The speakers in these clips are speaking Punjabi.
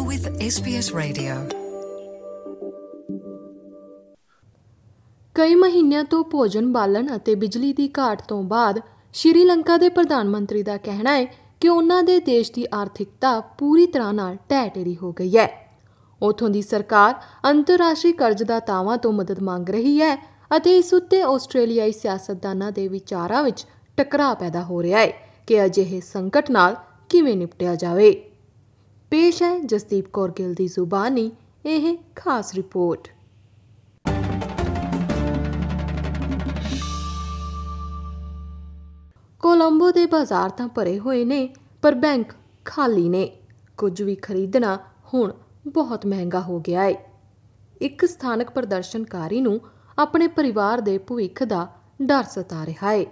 You're with SBS Radio. ਕਈ ਮਹੀਨਿਆਂ ਤੋਂ ਭੋਜਨ ਬਾਲਣ ਅਤੇ ਬਿਜਲੀ ਦੀ ਘਾਟ ਤੋਂ ਬਾਅਦ ਸ਼੍ਰੀਲੰਕਾ ਦੇ ਪ੍ਰਧਾਨ ਮੰਤਰੀ ਦਾ ਕਹਿਣਾ ਹੈ ਕਿ ਉਹਨਾਂ ਦੇ ਦੇਸ਼ ਦੀ ਆਰਥਿਕਤਾ ਪੂਰੀ ਤਰ੍ਹਾਂ ਨਾਲ ਢਹਿ ਢੇਰੀ ਹੋ ਗਈ ਹੈ ਉਥੋਂ ਦੀ ਸਰਕਾਰ ਅੰਤਰਰਾਸ਼ਟਰੀ ਕਰਜ਼ਦਾਤਾਵਾਂ ਤੋਂ ਮਦਦ ਮੰਗ ਰਹੀ ਹੈ ਅਤੇ ਇਸ ਉੱਤੇ ਆਸਟ੍ਰੇਲੀਆਈ ਸਿਆਸਤਦਾਨਾਂ ਦੇ ਵਿਚਾਰਾਂ ਵਿੱਚ ਟਕਰਾਅ ਪੈਦਾ ਹੋ ਰਿਹਾ ਹੈ ਕਿ ਅਜਿਹੇ ਸੰਕਟ ਨਾਲ ਕਿਵੇਂ ਨਿਪਟਿਆ ਜਾਵੇ ਪੇਸ਼ ਹੈ ਜਸਦੀਪ ਕੌਰ ਗਿੱਲ ਦੀ ਜ਼ੁਬਾਨੀ, ਇਹ ਖਾਸ ਰਿਪੋਰਟ। ਕੋਲੰਬੋ ਦੇ ਬਾਜ਼ਾਰ ਤਾਂ ਭਰੇ ਹੋਏ ਨੇ, ਪਰ ਬੈਂਕ ਖਾਲੀ ਨੇ। ਕੁਝ ਵੀ ਖਰੀਦਣਾ ਹੁਣ ਬਹੁਤ ਮਹਿੰਗਾ ਹੋ ਗਿਆ ਹੈ ਇੱਕ ਸਥਾਨਕ ਪ੍ਰਦਰਸ਼ਨਕਾਰੀ ਨੂੰ ਆਪਣੇ ਪਰਿਵਾਰ ਦੇ ਭਵਿੱਖ ਦਾ ਡਰ ਸਤਾ ਰਿਹਾ ਹੈ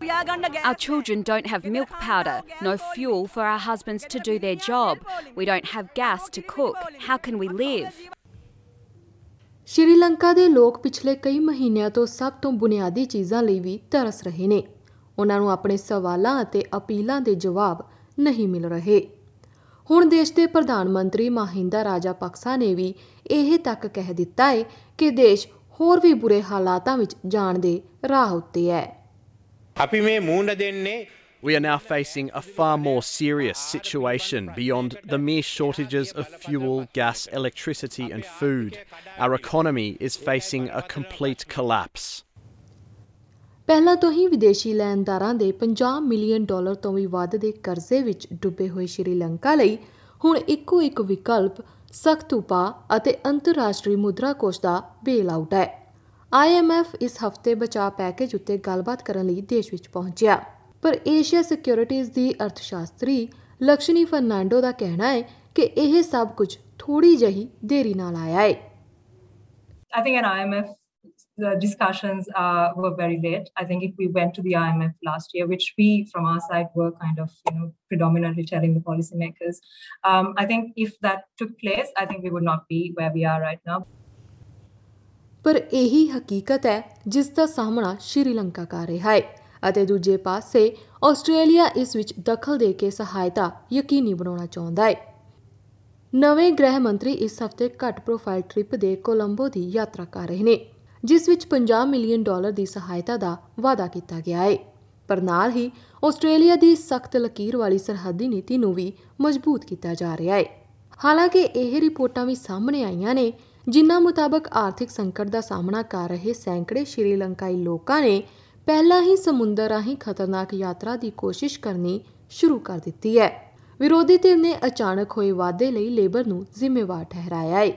Our children don't have milk powder, no fuel for our husbands to do their job. We don't have gas to cook. How can we live? Sri Lanka ਦੇ ਲੋਕ ਪਿਛਲੇ ਕਈ ਮਹੀਨਿਆਂ ਤੋਂ ਸਭ ਤੋਂ ਬੁਨਿਆਦੀ ਚੀਜ਼ਾਂ ਲਈ ਵੀ ਤਰਸ ਰਹੇ ਨੇ। ਉਹਨਾਂ ਨੂੰ ਆਪਣੇ ਸਵਾਲਾਂ ਅਤੇ ਅਪੀਲਾਂ ਦੇ ਜਵਾਬ ਨਹੀਂ ਮਿਲ ਰਹੇ। ਹੁਣ ਦੇਸ਼ ਦੇ ਪ੍ਰਧਾਨ ਮੰਤਰੀ ਮਹਿੰਦਾ ਰਾਜਾਪਕਸਾ ਨੇ ਵੀ ਇਹ ਤੱਕ ਕਹਿ ਦਿੱਤਾ ਹੈ ਕਿ ਦੇਸ਼ ਹੋਰ ਵੀ ਬੁਰੇ ਹਾਲਾਤਾਂ ਵਿੱਚ ਜਾਣ ਦੇ ਰਾਹ ਉੱਤੇ ਹੈ। We are now facing a far more serious situation beyond the mere shortages of fuel, gas, electricity, and food. Our economy is facing a complete collapse. ਪਹਿਲਾਂ ਤੋਂ ਹੀ ਵਿਦੇਸ਼ੀ ਲੈਣਦਾਰਾਂ ਦੇ 50 ਮਿਲੀਅਨ ਡਾਲਰ ਤੋਂ ਵੀ ਵੱਧ ਦੇ ਕਰਜ਼ੇ ਵਿੱਚ ਡੁੱਬੇ ਹੋਏ ਸ਼੍ਰੀਲੰਕਾ ਲਈ ਹੁਣ ਇੱਕੋ ਇੱਕ ਵਿਕਲਪ ਸਖਤ ਉਪਾਅ ਅਤੇ ਅੰਤਰਰਾਸ਼ਟਰੀ ਮੁਦਰਾ ਕੋਸ਼ ਦਾ ਬੇਲ ਆਊਟ ਹੈ IMF ਇਸ ਹਫ਼ਤੇ ਬਚਾਅ ਪੈਕੇਜ ਉੱਤੇ ਗੱਲਬਾਤ ਕਰਨ ਲਈ ਦੇਸ਼ ਵਿੱਚ ਪਹੁੰਚਿਆ ਪਰ ਏਸ਼ੀਆ ਸਿਕਿਉਰਿਟੀਜ਼ ਦੀ ਅਰਥਸ਼ਾਸਤਰੀ ਲਕਸ਼ਨੀ ਫਰਨਾਂਡੋ ਦਾ ਕਹਿਣਾ ਹੈ ਕਿ ਇਹ ਸਭ ਕੁਝ ਥੋੜੀ ਜਹੀ ਦੇਰੀ ਨਾਲ ਆਇਆ ਹੈ I think at IMF the discussions uh, were very late. I think if we went to the IMF last year, which we from our side were kind of you know predominantly telling the policymakers, um, I think if that took place, I think we would not be where we are right now. ਪਰ ਇਹੀ ਹਕੀਕਤ ਹੈ ਜਿਸ ਦਾ ਸਾਹਮਣਾ ਸ਼੍ਰੀਲੰਕਾ ਕਰ ਰਿਹਾ ਹੈ ਅਤੇ ਦੂਜੇ ਪਾਸੇ ਆਸਟ੍ਰੇਲੀਆ ਇਸ ਵਿੱਚ ਦਖਲ ਦੇ ਕੇ ਸਹਾਇਤਾ ਯਕੀਨੀ ਬਣਾਉਣਾ ਚਾਹੁੰਦਾ ਹੈ। ਨਵੇਂ ਗ੍ਰਹਿ ਮੰਤਰੀ ਇਸ ਹਫ਼ਤੇ ਘੱਟ ਪ੍ਰੋਫਾਈਲ ਟ੍ਰਿਪ ਦੇ ਕੋਲੰਬੋ ਦੀ ਯਾਤਰਾ ਕਰ ਰਹੇ ਨੇ, ਜਿਸ ਵਿੱਚ 50 ਮਿਲੀਅਨ ਡਾਲਰ ਦੀ ਸਹਾਇਤਾ ਦਾ ਵਾਅਦਾ ਕੀਤਾ ਗਿਆ ਹੈ। ਪਰ ਨਾਲ ਹੀ ਆਸਟ੍ਰੇਲੀਆ ਦੀ ਸਖਤ ਲਕੀਰ ਵਾਲੀ ਸਰਹੱਦੀ ਨੀਤੀ ਨੂੰ ਵੀ ਮਜ਼ਬੂਤ ਕੀਤਾ ਜਾ ਰਿਹਾ ਹੈ। ਹਾਲਾਂਕਿ ਇਹ ਰਿਪੋਰਟਾਂ ਵੀ ਸਾਹਮਣੇ ਆਈਆਂ ਨੇ ਜਿਨ੍ਹਾਂ ਮੁਤਾਬਕ ਆਰਥਿਕ ਸੰਕਟ ਦਾ ਸਾਹਮਣਾ ਕਰ ਰਹੇ ਸੈਂਕੜੇ ਸ਼੍ਰੀਲੰਕਾਈ ਲੋਕਾਂ ਨੇ ਪਹਿਲਾਂ ਹੀ ਸਮੁੰਦਰ ਰਾਹੀਂ ਖਤਰਨਾਕ ਯਾਤਰਾ ਦੀ ਕੋਸ਼ਿਸ਼ ਕਰਨੀ ਸ਼ੁਰੂ ਕਰ ਦਿੱਤੀ ਹੈ। ਵਿਰੋਧੀ ਧਿਰ ਨੇ ਅਚਾਨਕ ਹੋਏ ਵਾਅਦੇ ਲਈ ਲੇਬਰ ਨੂੰ ਜ਼ਿੰਮੇਵਾਰ ਠਹਿਰਾਇਆ ਹੈ।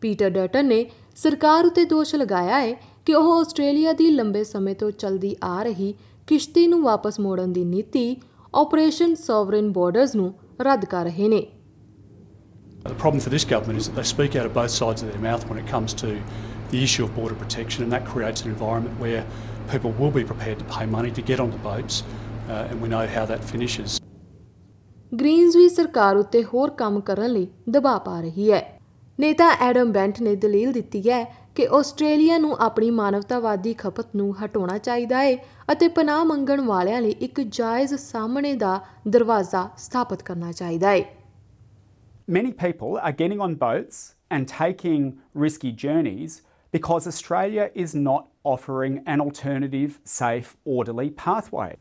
ਪੀਟਰ ਡਰਟਨ ਨੇ ਸਰਕਾਰ ਉਤੇ ਦੋਸ਼ ਲਗਾਇਆ ਹੈ ਕਿ ਉਹ ਆਸਟ੍ਰੇਲੀਆ ਦੀ ਲੰਬੇ ਸਮੇਂ ਤੋਂ ਚਲਦੀ ਆ ਰਹੀ ਕਿਸ਼ਤੀ ਨੂੰ ਵਾਪਸ ਮੋੜਨ ਦੀ ਨੀਤੀ ਆਪਰੇਸ਼ਨ ਸੋਵਰਨ ਬਾਰਡਰਸ ਨੂੰ ਰੱਦ ਕਰ ਰਹੇ ਨੇ। The problem for this government is that they speak out of both sides of their mouth when it comes to the issue of border protection, and that creates an environment where people will be prepared to pay money to get on the boats, uh, and we know how that finishes. Greens ਵੀ ਸਰਕਾਰ ਉੱਤੇ ਹੋਰ ਕੰਮ ਕਰਨ ਲਈ ਦਬਾਅ ਪਾ ਰਹੀ ਹੈ ਨੇਤਾ ਐਡਮ ਬੈਂਟ ਨੇ ਦਲੀਲ ਦਿੱਤੀ ਹੈ ਕਿ ਆਸਟ੍ਰੇਲੀਆ ਨੂੰ ਆਪਣੀ ਮਾਨਵਤਾਵਾਦੀ ਖਪਤ ਨੂੰ ਹਟਾਉਣਾ ਚਾਹੀਦਾ ਹੈ ਅਤੇ ਪਨਾਹ ਮੰਗਣ ਵਾਲਿਆਂ ਲਈ ਇੱਕ ਜਾਇਜ਼ ਸਾਹਮਣੇ ਦਾ ਦਰਵਾਜ਼ਾ ਸਥਾਪਿਤ ਕਰਨਾ ਚਾਹੀਦਾ ਹੈ Many people are getting on boats and taking risky journeys because Australia is not offering an alternative, safe, orderly pathway.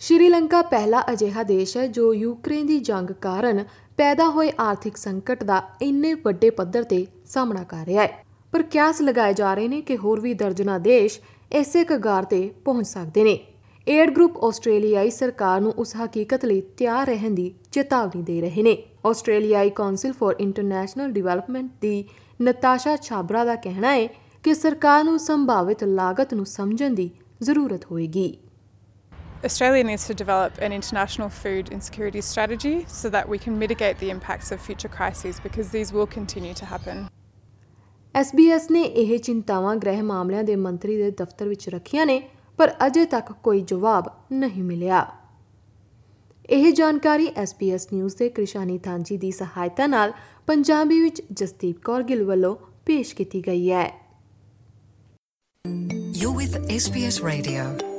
Sri Lanka ਪਹਿਲਾ ਅਜਿਹਾ ਦੇਸ਼ ਹੈ ਜੋ ਯੂਕਰੇਨ ਦੀ ਜੰਗ ਕਾਰਨ ਪੈਦਾ ਹੋਏ ਆਰਥਿਕ ਸੰਕਟ ਦਾ ਇੰਨੇ ਵੱਡੇ ਪੱਧਰ ਤੇ ਸਾਹਮਣਾ ਕਰ ਰਿਹਾ ਹੈ ਪਰ ਕਿਆਸ ਲਗਾਏ ਜਾ ਰਹੇ ਨੇ ਕਿ ਹੋਰ ਵੀ ਦਰਜਨਾ ਦੇਸ਼ ਇਸੇ ਕਗਾਰ ਤੇ ਪਹੁੰਚ ਸਕਦੇ ਨੇ ਏਡ ਗਰੁੱਪ ਆਸਟ੍ਰੇਲੀਆਈ ਸਰਕਾਰ ਨੂੰ ਉਸ ਹਕੀਕਤ ਲਈ ਤਿਆਰ ਰਹਿਣ ਦੀ ਚੇਤਾਵਨੀ ਦੇ ਰਹੇ ਨੇ ਆਸਟ੍ਰੇਲੀਆਈ ਕਾਉਂਸਲ ਫਾਰ ਇੰਟਰਨੈਸ਼ਨਲ ਡਿਵੈਲਪਮੈਂਟ ਦੀ ਨਤਾਸ਼ਾ ਛਾਬਰਾ ਦਾ ਕਹਿਣਾ ਹੈ ਕਿ ਸਰਕਾਰ ਨੂੰ ਸੰਭਾਵਿਤ ਲਾਗਤ ਨੂੰ ਸਮਝਣ ਦੀ ਜ਼ਰੂਰਤ ਹੋਏਗੀ Australia needs to develop an international food insecurity strategy so that we can mitigate the impacts of future crises because these will continue to happen. SBS ਨੇ ਇਹ ਚਿੰਤਾਵਾਂ ਗ੍ਰਹਿ ਮਾਮਲਿਆਂ ਦੇ ਮੰਤਰੀ ਦੇ ਦਫ਼ਤਰ ਵਿੱਚ ਰੱਖੀਆਂ ਨੇ ਪਰ ਅਜੇ ਤੱਕ ਕੋਈ ਜਵਾਬ ਨਹੀਂ ਮਿਲਿਆ ਇਹ ਜਾਣਕਾਰੀ SBS ਨਿਊਜ਼ ਦੇ ਕ੍ਰਿਸ਼ਾਨੀ ਥਾਂਜੀ ਦੀ ਸਹਾਇਤਾ ਨਾਲ ਪੰਜਾਬੀ ਵਿੱਚ ਜਸਦੀਪ ਕੌਰ ਗਿੱਲ ਵੱਲੋਂ ਪੇਸ਼ ਕੀਤੀ ਗਈ ਹੈ You're with SBS Radio.